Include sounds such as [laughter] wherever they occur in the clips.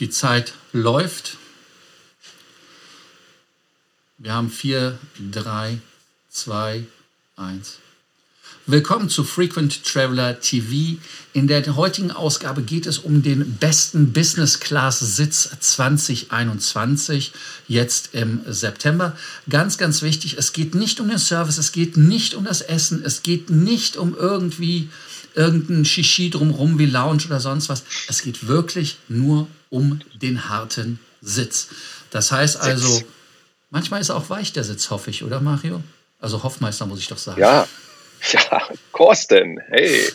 Die Zeit läuft. Wir haben 4, 3, 2, 1. Willkommen zu Frequent Traveler TV. In der heutigen Ausgabe geht es um den besten Business Class Sitz 2021, jetzt im September. Ganz, ganz wichtig, es geht nicht um den Service, es geht nicht um das Essen, es geht nicht um irgendwie irgendein Shishi drumherum wie Lounge oder sonst was. Es geht wirklich nur um den harten Sitz. Das heißt also, Manchmal ist er auch weich, der Sitz, hoffe ich, oder Mario? Also Hoffmeister muss ich doch sagen. Ja, [laughs] ja, Korsten, hey.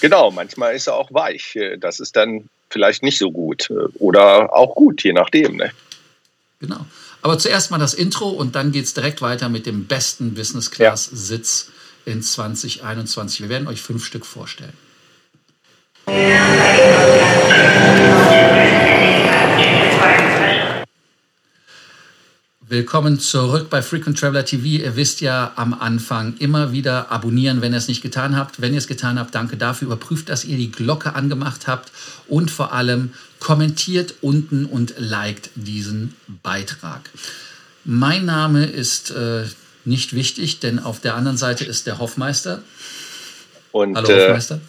Genau, manchmal ist er auch weich. Das ist dann vielleicht nicht so gut oder auch gut, je nachdem. Ne? Genau. Aber zuerst mal das Intro und dann geht es direkt weiter mit dem besten Business Class Sitz in 2021. Wir werden euch fünf Stück vorstellen. Willkommen zurück bei Frequent Traveler TV. Ihr wisst ja am Anfang immer wieder abonnieren, wenn ihr es nicht getan habt. Wenn ihr es getan habt, danke dafür. Überprüft, dass ihr die Glocke angemacht habt und vor allem kommentiert unten und liked diesen Beitrag. Mein Name ist äh, nicht wichtig, denn auf der anderen Seite ist der Hoffmeister. Und, Hallo äh, Hoffmeister.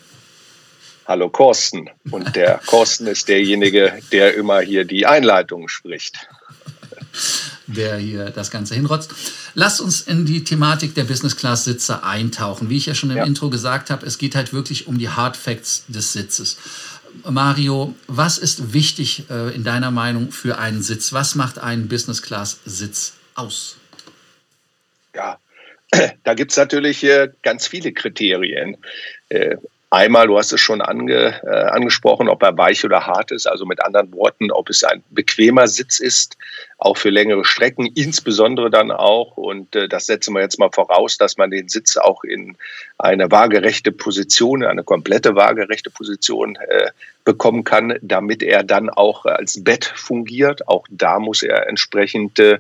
Hallo Korsten. Und der [laughs] Korsten ist derjenige, der immer hier die Einleitung spricht der hier das Ganze hinrotzt. Lasst uns in die Thematik der Business Class Sitze eintauchen. Wie ich ja schon im ja. Intro gesagt habe, es geht halt wirklich um die Hard Facts des Sitzes. Mario, was ist wichtig äh, in deiner Meinung für einen Sitz? Was macht einen Business Class Sitz aus? Ja, [clears throat] da gibt es natürlich äh, ganz viele Kriterien. Äh, Einmal, du hast es schon ange, äh, angesprochen, ob er weich oder hart ist, also mit anderen Worten, ob es ein bequemer Sitz ist, auch für längere Strecken, insbesondere dann auch, und äh, das setzen wir jetzt mal voraus, dass man den Sitz auch in eine waagerechte Position, eine komplette waagerechte Position äh, bekommen kann, damit er dann auch als Bett fungiert. Auch da muss er entsprechend äh,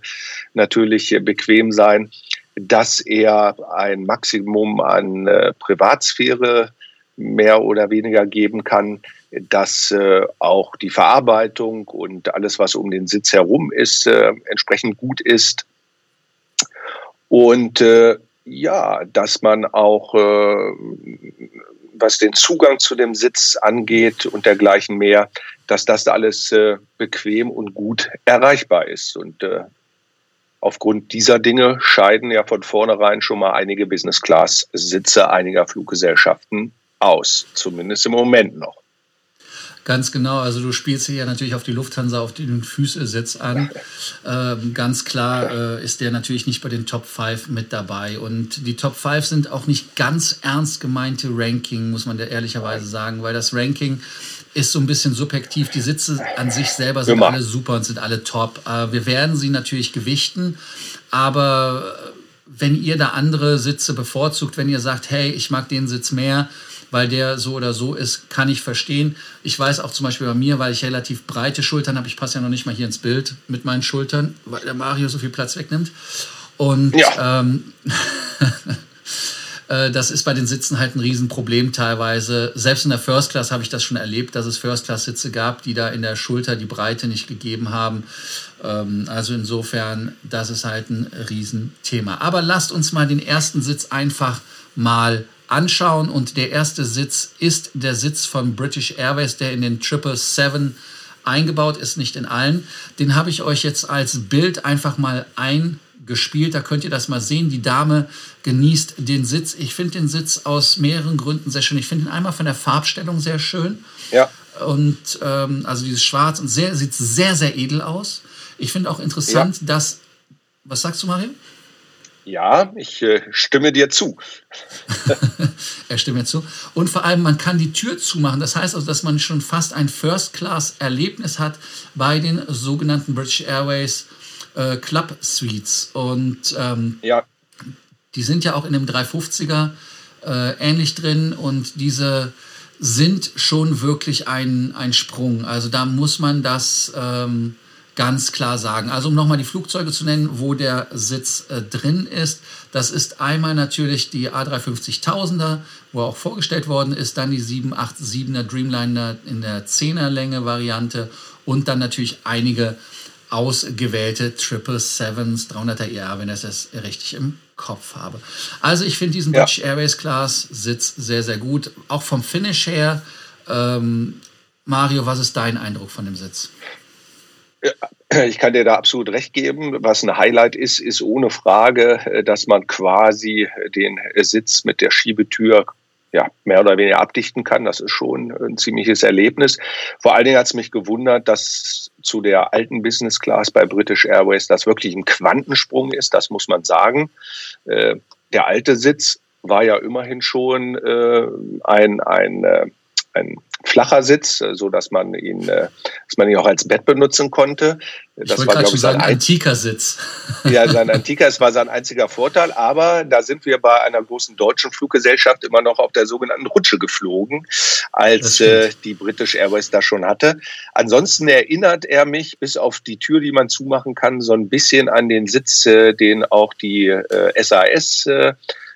natürlich bequem sein dass er ein Maximum an äh, Privatsphäre mehr oder weniger geben kann, dass äh, auch die Verarbeitung und alles, was um den Sitz herum ist, äh, entsprechend gut ist. Und äh, ja, dass man auch, äh, was den Zugang zu dem Sitz angeht und dergleichen mehr, dass das alles äh, bequem und gut erreichbar ist. Und aufgrund dieser Dinge scheiden ja von vornherein schon mal einige Business-Class-Sitze einiger Fluggesellschaften aus, zumindest im Moment noch. Ganz genau, also du spielst hier natürlich auf die Lufthansa auf den Füßesitz an. Ähm, ganz klar äh, ist der natürlich nicht bei den Top 5 mit dabei. Und die Top 5 sind auch nicht ganz ernst gemeinte Ranking, muss man da ehrlicherweise sagen, weil das Ranking ist so ein bisschen subjektiv. Die Sitze an sich selber sind alle super und sind alle top. Äh, wir werden sie natürlich gewichten, aber wenn ihr da andere Sitze bevorzugt, wenn ihr sagt, hey, ich mag den Sitz mehr, weil der so oder so ist, kann ich verstehen. Ich weiß auch zum Beispiel bei mir, weil ich relativ breite Schultern habe, ich passe ja noch nicht mal hier ins Bild mit meinen Schultern, weil der Mario so viel Platz wegnimmt. Und ja. ähm, äh, [laughs] das ist bei den Sitzen halt ein Riesenproblem teilweise. Selbst in der First Class habe ich das schon erlebt, dass es First Class Sitze gab, die da in der Schulter die Breite nicht gegeben haben. Ähm, also insofern, das ist halt ein Riesenthema. Aber lasst uns mal den ersten Sitz einfach mal anschauen. Und der erste Sitz ist der Sitz von British Airways, der in den 777 eingebaut ist, nicht in allen. Den habe ich euch jetzt als Bild einfach mal eingespielt. Da könnt ihr das mal sehen. Die Dame genießt den Sitz. Ich finde den Sitz aus mehreren Gründen sehr schön. Ich finde ihn einmal von der Farbstellung sehr schön. Ja. Und ähm, also dieses Schwarz und sehr, sieht sehr, sehr edel aus. Ich finde auch interessant, ja. dass. Was sagst du, Mario? Ja, ich äh, stimme dir zu. [laughs] er stimmt mir zu. Und vor allem, man kann die Tür zumachen. Das heißt also, dass man schon fast ein First-Class-Erlebnis hat bei den sogenannten British Airways äh, Club Suites. Und ähm, ja. die sind ja auch in dem 350er äh, ähnlich drin. Und diese sind schon wirklich ein, ein Sprung. Also da muss man das... Ähm, ganz klar sagen. Also um nochmal die Flugzeuge zu nennen, wo der Sitz äh, drin ist. Das ist einmal natürlich die A350-1000er, wo auch vorgestellt worden ist, dann die 787er Dreamliner in der 10er Länge Variante und dann natürlich einige ausgewählte 777s, 300er ER, wenn ich das richtig im Kopf habe. Also ich finde diesen ja. British Airways Class Sitz sehr, sehr gut. Auch vom Finish her. Ähm, Mario, was ist dein Eindruck von dem Sitz? Ich kann dir da absolut recht geben. Was ein Highlight ist, ist ohne Frage, dass man quasi den Sitz mit der Schiebetür ja, mehr oder weniger abdichten kann. Das ist schon ein ziemliches Erlebnis. Vor allen Dingen hat es mich gewundert, dass zu der alten Business Class bei British Airways das wirklich ein Quantensprung ist, das muss man sagen. Äh, der alte Sitz war ja immerhin schon äh, ein, ein, äh, ein flacher Sitz, äh, so dass man ihn, äh, dass man ihn auch als Bett benutzen konnte. Das ich war, glaube ich, sein antiker Sitz. Ja, sein antiker, es war sein einziger Vorteil. Aber da sind wir bei einer großen deutschen Fluggesellschaft immer noch auf der sogenannten Rutsche geflogen, als äh, die British Airways da schon hatte. Ansonsten erinnert er mich, bis auf die Tür, die man zumachen kann, so ein bisschen an den Sitz, äh, den auch die äh, SAS äh,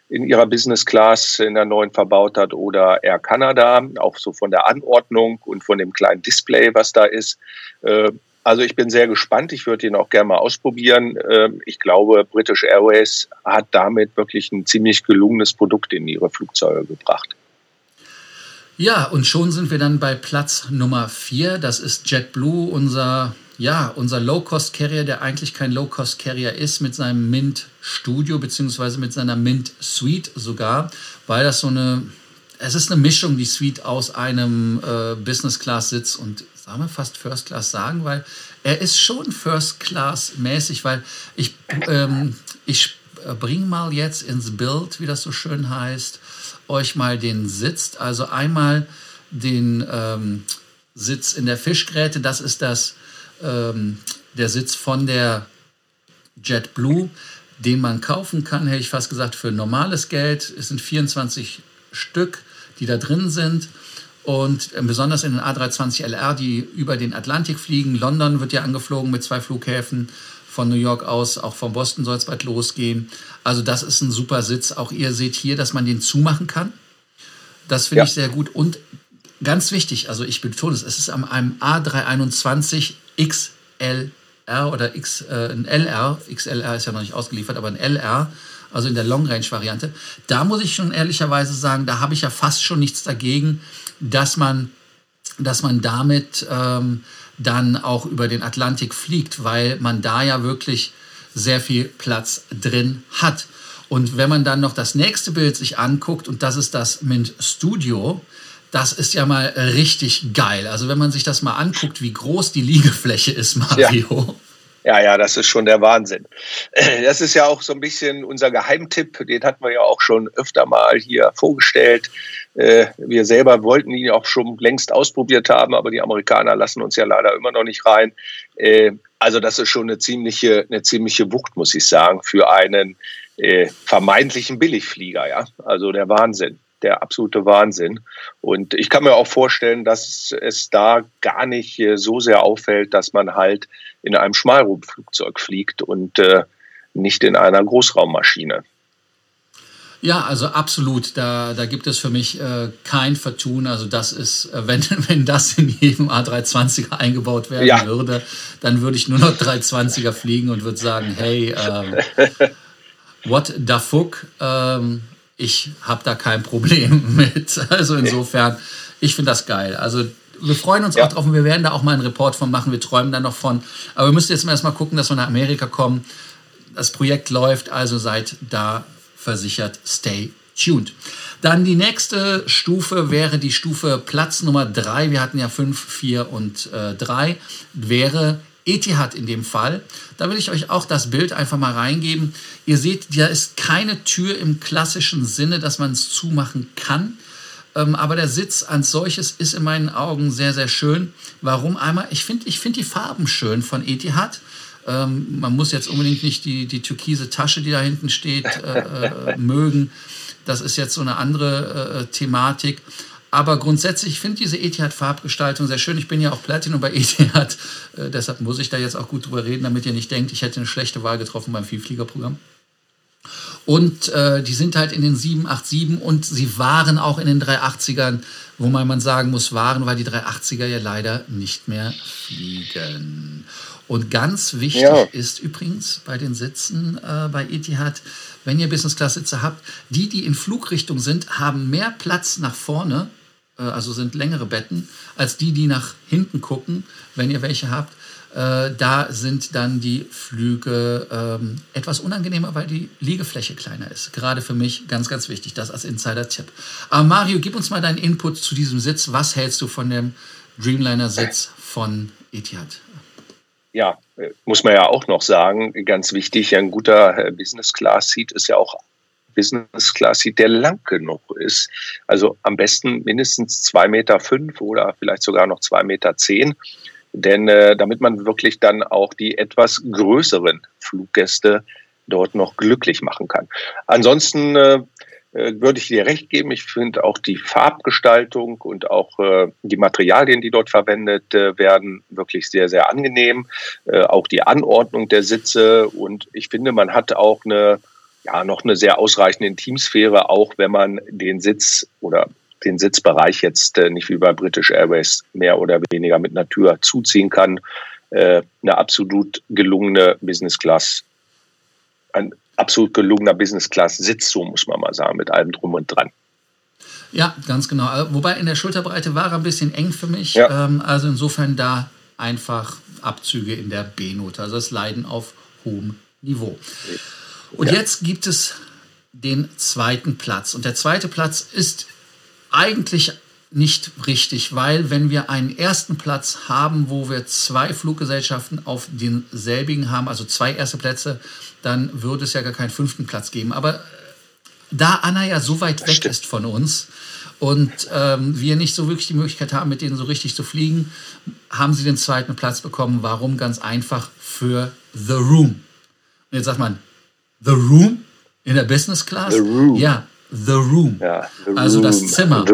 in ihrer Business Class in der neuen verbaut hat oder Air Canada, auch so von der Anordnung und von dem kleinen Display, was da ist. Äh, also ich bin sehr gespannt. Ich würde ihn auch gerne mal ausprobieren. Ähm, ich glaube, British Airways hat damit wirklich ein ziemlich gelungenes Produkt in ihre Flugzeuge gebracht. Ja, und schon sind wir dann bei Platz Nummer vier. Das ist JetBlue, unser ja, unser Low-Cost-Carrier, der eigentlich kein Low-Cost-Carrier ist, mit seinem Mint Studio beziehungsweise mit seiner Mint Suite sogar, weil das so eine, es ist eine Mischung, die Suite aus einem äh, Business-Class-Sitz und sagen wir fast First Class sagen, weil er ist schon First Class-mäßig, weil ich, ähm, ich bringe mal jetzt ins Bild, wie das so schön heißt, euch mal den Sitz, also einmal den ähm, Sitz in der Fischgräte, das ist das ähm, der Sitz von der JetBlue, den man kaufen kann, hätte ich fast gesagt, für normales Geld. Es sind 24 Stück, die da drin sind. Und äh, besonders in den A320 LR, die über den Atlantik fliegen. London wird ja angeflogen mit zwei Flughäfen. Von New York aus, auch von Boston soll es bald losgehen. Also das ist ein super Sitz. Auch ihr seht hier, dass man den zumachen kann. Das finde ja. ich sehr gut. Und ganz wichtig, also ich betone es, es ist am einem A321 XLR oder X, äh, ein LR, XLR ist ja noch nicht ausgeliefert, aber ein LR, also in der Long-Range-Variante. Da muss ich schon ehrlicherweise sagen, da habe ich ja fast schon nichts dagegen, dass man, dass man damit ähm, dann auch über den Atlantik fliegt, weil man da ja wirklich sehr viel Platz drin hat. Und wenn man dann noch das nächste Bild sich anguckt, und das ist das Mint Studio, das ist ja mal richtig geil. Also wenn man sich das mal anguckt, wie groß die Liegefläche ist, [laughs] Mario. Ja. ja, ja, das ist schon der Wahnsinn. Das ist ja auch so ein bisschen unser Geheimtipp. Den hatten wir ja auch schon öfter mal hier vorgestellt. Äh, wir selber wollten ihn auch schon längst ausprobiert haben, aber die Amerikaner lassen uns ja leider immer noch nicht rein. Äh, also das ist schon eine ziemliche, eine ziemliche Wucht, muss ich sagen, für einen äh, vermeintlichen Billigflieger. Ja, also der Wahnsinn der absolute Wahnsinn. Und ich kann mir auch vorstellen, dass es da gar nicht äh, so sehr auffällt, dass man halt in einem Schmalrumpflugzeug fliegt und äh, nicht in einer Großraummaschine. Ja, also absolut. Da, da gibt es für mich äh, kein Vertun. Also das ist, äh, wenn, [laughs] wenn das in jedem A320er eingebaut werden ja. würde, dann würde ich nur noch 320er fliegen und würde sagen, hey, ähm, [laughs] what the fuck? Ähm, ich habe da kein Problem [laughs] mit. Also insofern, ich finde das geil. Also wir freuen uns ja. auch drauf und wir werden da auch mal einen Report von machen. Wir träumen da noch von. Aber wir müssen jetzt erst mal gucken, dass wir nach Amerika kommen. Das Projekt läuft, also seid da versichert. Stay tuned. Dann die nächste Stufe wäre die Stufe Platz Nummer 3. Wir hatten ja 5, 4 und 3. Äh, wäre Etihad in dem Fall. Da will ich euch auch das Bild einfach mal reingeben. Ihr seht, da ist keine Tür im klassischen Sinne, dass man es zumachen kann. Ähm, aber der Sitz als solches ist in meinen Augen sehr, sehr schön. Warum einmal? Ich finde ich find die Farben schön von Etihad. Ähm, man muss jetzt unbedingt nicht die, die türkise Tasche, die da hinten steht, äh, äh, mögen. Das ist jetzt so eine andere äh, Thematik. Aber grundsätzlich, ich finde diese Etihad-Farbgestaltung sehr schön. Ich bin ja auch Platinum bei Etihad, äh, deshalb muss ich da jetzt auch gut drüber reden, damit ihr nicht denkt, ich hätte eine schlechte Wahl getroffen beim Vielfliegerprogramm. Und äh, die sind halt in den 787 und sie waren auch in den 380ern, wo man, sagen muss, waren, weil die 380er ja leider nicht mehr fliegen. Und ganz wichtig ja. ist übrigens bei den Sitzen äh, bei Etihad, wenn ihr Business-Class-Sitze habt, die, die in Flugrichtung sind, haben mehr Platz nach vorne, also sind längere Betten, als die, die nach hinten gucken, wenn ihr welche habt. Äh, da sind dann die Flüge ähm, etwas unangenehmer, weil die Liegefläche kleiner ist. Gerade für mich ganz, ganz wichtig, das als Insider-Tipp. Aber Mario, gib uns mal deinen Input zu diesem Sitz. Was hältst du von dem Dreamliner-Sitz von Etihad? Ja, äh, muss man ja auch noch sagen, ganz wichtig, ein guter äh, Business-Class-Seat ist ja auch Business Class Seat, der lang genug ist. Also am besten mindestens zwei Meter fünf oder vielleicht sogar noch zwei Meter zehn. Denn äh, damit man wirklich dann auch die etwas größeren Fluggäste dort noch glücklich machen kann. Ansonsten äh, äh, würde ich dir recht geben. Ich finde auch die Farbgestaltung und auch äh, die Materialien, die dort verwendet äh, werden, wirklich sehr, sehr angenehm. Äh, auch die Anordnung der Sitze und ich finde, man hat auch eine ja noch eine sehr ausreichende Intimsphäre, auch wenn man den Sitz oder den Sitzbereich jetzt äh, nicht wie bei British Airways mehr oder weniger mit einer Tür zuziehen kann. Äh, eine absolut gelungene Business Class, ein absolut gelungener Business Class Sitz, so muss man mal sagen, mit allem drum und dran. Ja, ganz genau. Äh, wobei in der Schulterbreite war er ein bisschen eng für mich. Ja. Ähm, also insofern da einfach Abzüge in der B-Note. Also das Leiden auf hohem Niveau. Und ja. jetzt gibt es den zweiten Platz. Und der zweite Platz ist eigentlich nicht richtig, weil wenn wir einen ersten Platz haben, wo wir zwei Fluggesellschaften auf denselbigen haben, also zwei erste Plätze, dann würde es ja gar keinen fünften Platz geben. Aber da Anna ja so weit weg ist von uns und ähm, wir nicht so wirklich die Möglichkeit haben, mit denen so richtig zu fliegen, haben sie den zweiten Platz bekommen. Warum? Ganz einfach für The Room. Und jetzt sagt man, The Room in der Business Class? The Room. Ja, The Room. Ja, the also das Zimmer.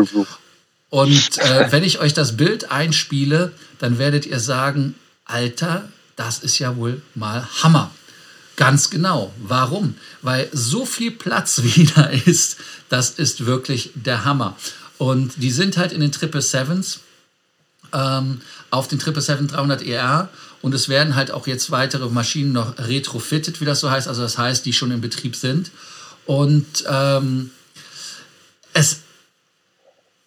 Und äh, wenn ich euch das Bild einspiele, dann werdet ihr sagen, Alter, das ist ja wohl mal Hammer. Ganz genau. Warum? Weil so viel Platz [laughs] wieder ist, das ist wirklich der Hammer. Und die sind halt in den Triple Sevens ähm, auf den 777-300 ER und es werden halt auch jetzt weitere Maschinen noch retrofitted, wie das so heißt. Also das heißt, die schon in Betrieb sind. Und ähm, es,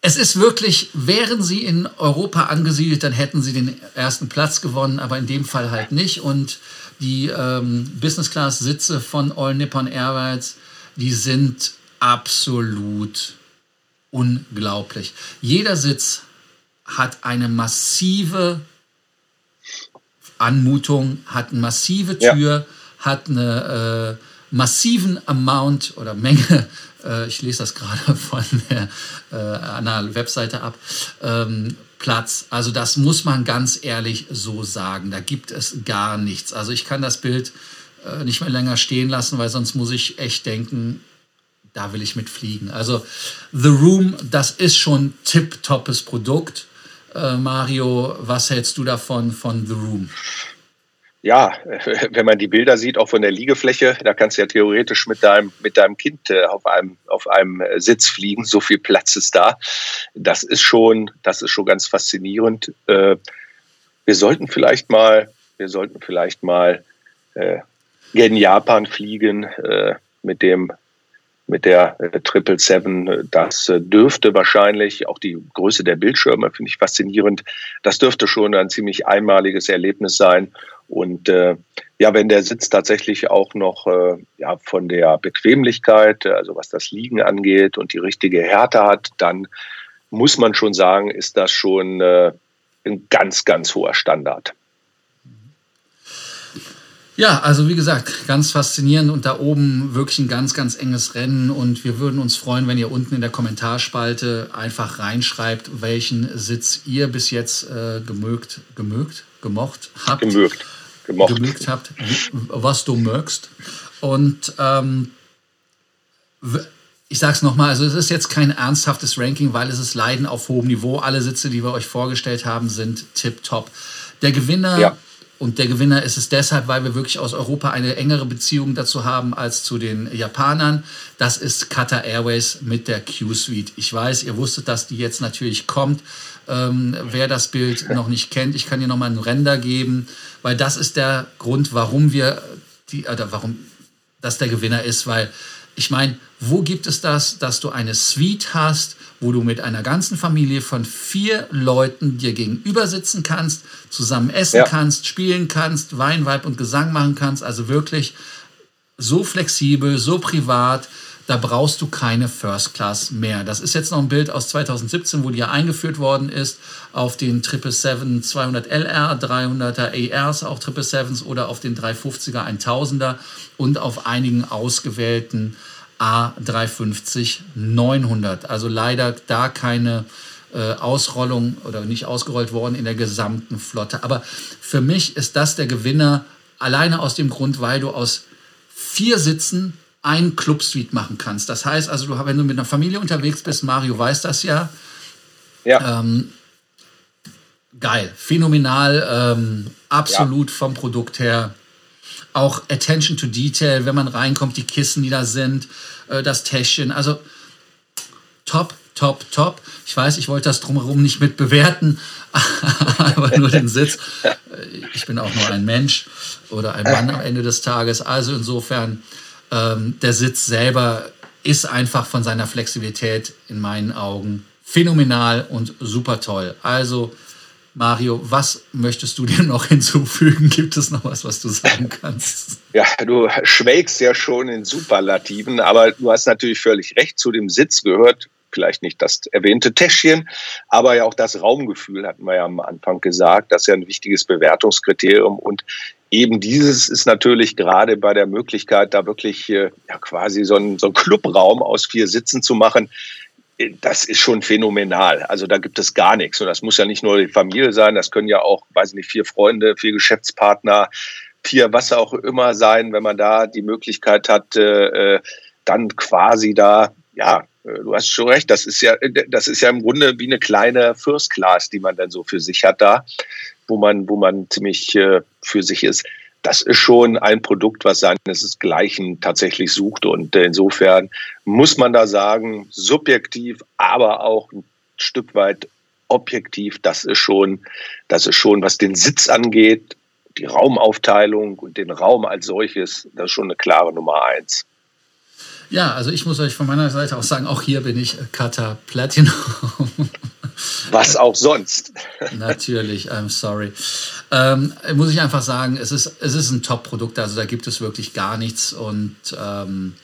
es ist wirklich, wären sie in Europa angesiedelt, dann hätten sie den ersten Platz gewonnen, aber in dem Fall halt nicht. Und die ähm, Business Class Sitze von All Nippon Airways, die sind absolut unglaublich. Jeder Sitz hat eine massive Anmutung, hat eine massive Tür, ja. hat eine äh, massiven Amount oder Menge, [laughs] äh, ich lese das gerade [laughs] von der äh, einer Webseite ab, ähm, Platz. Also das muss man ganz ehrlich so sagen. Da gibt es gar nichts. Also ich kann das Bild äh, nicht mehr länger stehen lassen, weil sonst muss ich echt denken, da will ich mitfliegen. Also The Room, das ist schon tip-toppes Produkt. Äh, Mario, was hältst du davon von The Room? ja, [laughs] wenn man die Bilder sieht, auch von der Liegefläche, da kannst du ja theoretisch mit deinem, mit deinem Kind äh, auf einem, auf einem äh, Sitz fliegen. So viel Platz ist da. Das ist schon, das ist schon ganz faszinierend. Äh, wir sollten vielleicht mal, wir sollten vielleicht mal in Japan fliegen mit dem mit der Triple Seven. Das dürfte wahrscheinlich, auch die Größe der Bildschirme finde ich faszinierend, das dürfte schon ein ziemlich einmaliges Erlebnis sein. Und äh, ja, wenn der Sitz tatsächlich auch noch äh, ja, von der Bequemlichkeit, also was das Liegen angeht und die richtige Härte hat, dann muss man schon sagen, ist das schon äh, ein ganz, ganz hoher Standard. Ja, also wie gesagt, ganz faszinierend und da oben wirklich ein ganz, ganz enges Rennen und wir würden uns freuen, wenn ihr unten in der Kommentarspalte einfach reinschreibt, welchen Sitz ihr bis jetzt äh, gemögt, gemögt, gemocht habt. Gemögt gemocht. Gemögt habt, was du mögst. Und ähm, ich sage es nochmal, also es ist jetzt kein ernsthaftes Ranking, weil es ist Leiden auf hohem Niveau. Alle Sitze, die wir euch vorgestellt haben, sind tipptopp. Der Gewinner, ja. Und der Gewinner ist es deshalb, weil wir wirklich aus Europa eine engere Beziehung dazu haben als zu den Japanern. Das ist Qatar Airways mit der Q-Suite. Ich weiß, ihr wusstet, dass die jetzt natürlich kommt. Ähm, wer das Bild noch nicht kennt, ich kann dir noch mal einen Render geben, weil das ist der Grund, warum wir die, oder warum das der Gewinner ist, weil ich meine, wo gibt es das, dass du eine Suite hast, wo du mit einer ganzen Familie von vier Leuten dir gegenüber sitzen kannst, zusammen essen ja. kannst, spielen kannst, Wein, Weib und Gesang machen kannst, also wirklich so flexibel, so privat, da brauchst du keine First Class mehr. Das ist jetzt noch ein Bild aus 2017, wo die ja eingeführt worden ist auf den 777 200 LR, 300er ARs, auch 777s oder auf den 350er 1000er und auf einigen ausgewählten A350 900. Also leider da keine äh, Ausrollung oder nicht ausgerollt worden in der gesamten Flotte. Aber für mich ist das der Gewinner alleine aus dem Grund, weil du aus vier Sitzen ein Club-Suite machen kannst. Das heißt also, du, wenn du mit einer Familie unterwegs bist, Mario weiß das ja. Ja. Ähm, geil, phänomenal, ähm, absolut ja. vom Produkt her. Auch Attention to Detail, wenn man reinkommt, die Kissen, die da sind, äh, das Täschchen. Also top, top, top. Ich weiß, ich wollte das drumherum nicht mit bewerten, [laughs] aber nur den Sitz. [laughs] Ich bin auch nur ein Mensch oder ein Mann am Ende des Tages. Also insofern ähm, der Sitz selber ist einfach von seiner Flexibilität in meinen Augen phänomenal und super toll. Also Mario, was möchtest du dir noch [laughs] hinzufügen? Gibt es noch was, was du sagen kannst? Ja, du schwelgst ja schon in Superlativen, aber du hast natürlich völlig recht. Zu dem Sitz gehört vielleicht nicht das erwähnte Täschchen, aber ja auch das Raumgefühl, hatten wir ja am Anfang gesagt. Das ist ja ein wichtiges Bewertungskriterium. Und eben dieses ist natürlich gerade bei der Möglichkeit, da wirklich äh, ja, quasi so einen, so einen Clubraum aus vier Sitzen zu machen, äh, das ist schon phänomenal. Also da gibt es gar nichts. Und das muss ja nicht nur die Familie sein, das können ja auch, weiß ich nicht, vier Freunde, vier Geschäftspartner, vier was auch immer sein, wenn man da die Möglichkeit hat, äh, dann quasi da, ja, du hast schon recht, das ist ja, das ist ja im Grunde wie eine kleine First Class, die man dann so für sich hat da wo man, wo man ziemlich äh, für sich ist. Das ist schon ein Produkt, was seinesgleichen tatsächlich sucht. Und insofern muss man da sagen, subjektiv, aber auch ein Stück weit objektiv, das ist schon, das ist schon, was den Sitz angeht, die Raumaufteilung und den Raum als solches, das ist schon eine klare Nummer eins. Ja, also ich muss euch von meiner Seite auch sagen, auch hier bin ich Cutter Platinum. Was auch sonst. Natürlich, I'm sorry. Ähm, muss ich einfach sagen, es ist, es ist ein Top-Produkt, also da gibt es wirklich gar nichts. Und ähm,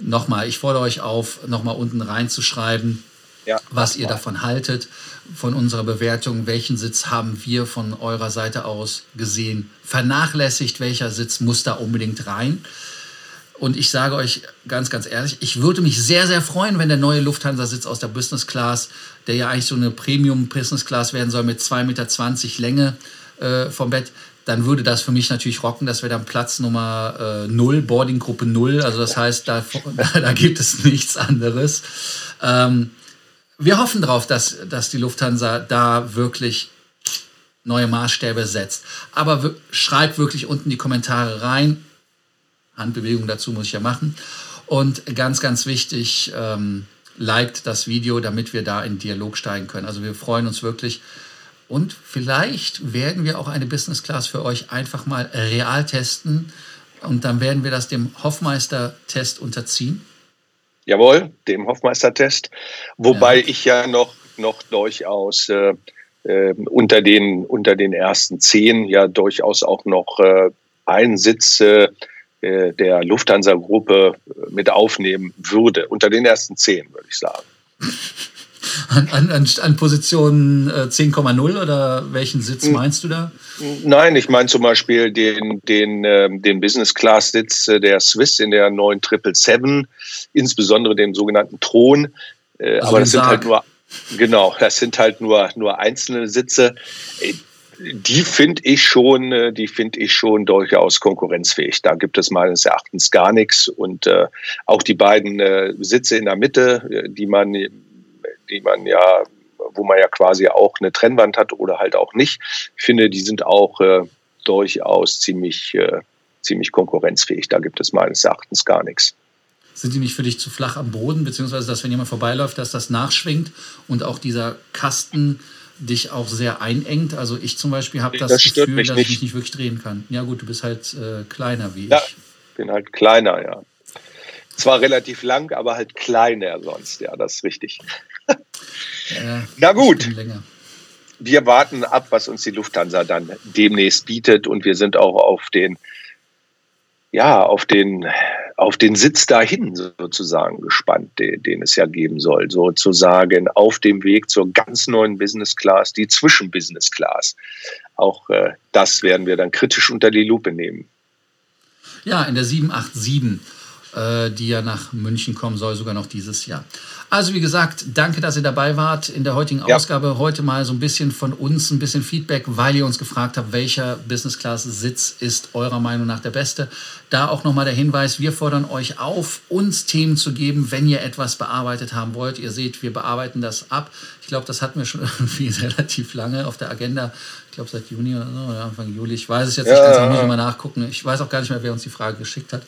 nochmal, ich fordere euch auf, nochmal unten reinzuschreiben, ja, was ihr davon haltet, von unserer Bewertung, welchen Sitz haben wir von eurer Seite aus gesehen, vernachlässigt, welcher Sitz muss da unbedingt rein. Und ich sage euch ganz, ganz ehrlich, ich würde mich sehr, sehr freuen, wenn der neue Lufthansa-Sitz aus der Business Class, der ja eigentlich so eine Premium-Business Class werden soll mit 2,20 Meter Länge äh, vom Bett, dann würde das für mich natürlich rocken. Das wäre dann Platz Nummer äh, 0, Boarding-Gruppe 0. Also das heißt, da, [laughs] da gibt es nichts anderes. Ähm, wir hoffen darauf, dass, dass die Lufthansa da wirklich neue Maßstäbe setzt. Aber schreibt wirklich unten die Kommentare rein Handbewegung dazu muss ich ja machen. Und ganz, ganz wichtig, ähm, liked das Video, damit wir da in Dialog steigen können. Also wir freuen uns wirklich. Und vielleicht werden wir auch eine Business Class für euch einfach mal real testen. Und dann werden wir das dem Hoffmeister-Test unterziehen. Jawohl, dem Hoffmeister-Test. Wobei ja. ich ja noch, noch durchaus äh, äh, unter, den, unter den ersten zehn ja durchaus auch noch äh, einen Sitz der Lufthansa-Gruppe mit aufnehmen würde. Unter den ersten zehn, würde ich sagen. An, an, an Position 10,0 äh, oder welchen Sitz hm. meinst du da? Nein, ich meine zum Beispiel den, den, ähm, den Business-Class-Sitz äh, der Swiss in der neuen 777, insbesondere den sogenannten Thron. Also Aber das sind halt nur, genau, das sind halt nur, nur einzelne Sitze die finde ich schon, äh, die finde ich schon durchaus konkurrenzfähig. Da gibt es meines Erachtens gar nichts und äh, auch die beiden äh, Sitze in der Mitte, äh, die man, die man ja, wo man ja quasi auch eine Trennwand hat oder halt auch nicht. Ich finde, die sind auch äh, durchaus ziemlich, äh, ziemlich konkurrenzfähig. Da gibt es meines Erachtens gar nichts. Sind die nicht für dich zu flach am Boden, beziehungsweise dass, wenn jemand vorbeiläuft, dass das nachschwingt und auch dieser Kasten dich auch sehr einengt? Also ich zum Beispiel habe das, das Gefühl, dass nicht. ich mich nicht wirklich drehen kann. Ja gut, du bist halt äh, kleiner wie ja, ich. bin halt kleiner, ja. Zwar relativ lang, aber halt kleiner sonst, ja, das ist richtig. ja, [laughs] Na gut. Wir warten ab, was uns die Lufthansa dann demnächst bietet und wir sind auch auf den ja, auf den, auf den Sitz dahin sozusagen gespannt, den, den, es ja geben soll. Sozusagen auf dem Weg zur ganz neuen Business Class, die Zwischen-Business Class. Auch äh, das werden wir dann kritisch unter die Lupe nehmen. Ja, in der 787 äh, die ja nach München kommen soll, sogar noch dieses Jahr. Also wie gesagt, danke, dass ihr dabei wart in der heutigen ja. Ausgabe. Heute mal so ein bisschen von uns, ein bisschen Feedback, weil ihr uns gefragt habt, welcher Business Class Sitz ist eurer Meinung nach der beste. Da auch nochmal der Hinweis, wir fordern euch auf, uns Themen zu geben, wenn ihr etwas bearbeitet haben wollt. Ihr seht, wir bearbeiten das ab. Ich glaube, das hatten wir schon [laughs] irgendwie relativ lange auf der Agenda ich glaube seit Juni oder, so, oder Anfang Juli. Ich weiß es jetzt ja, nicht ganz, genau, muss ich mal nachgucken. Ich weiß auch gar nicht mehr, wer uns die Frage geschickt hat.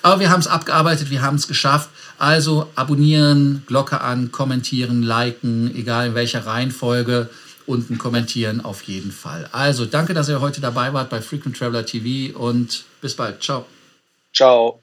Aber wir haben es abgearbeitet, wir haben es geschafft. Also abonnieren, Glocke an, kommentieren, liken, egal in welcher Reihenfolge. Unten kommentieren auf jeden Fall. Also danke, dass ihr heute dabei wart bei Frequent Traveler TV und bis bald. Ciao. Ciao.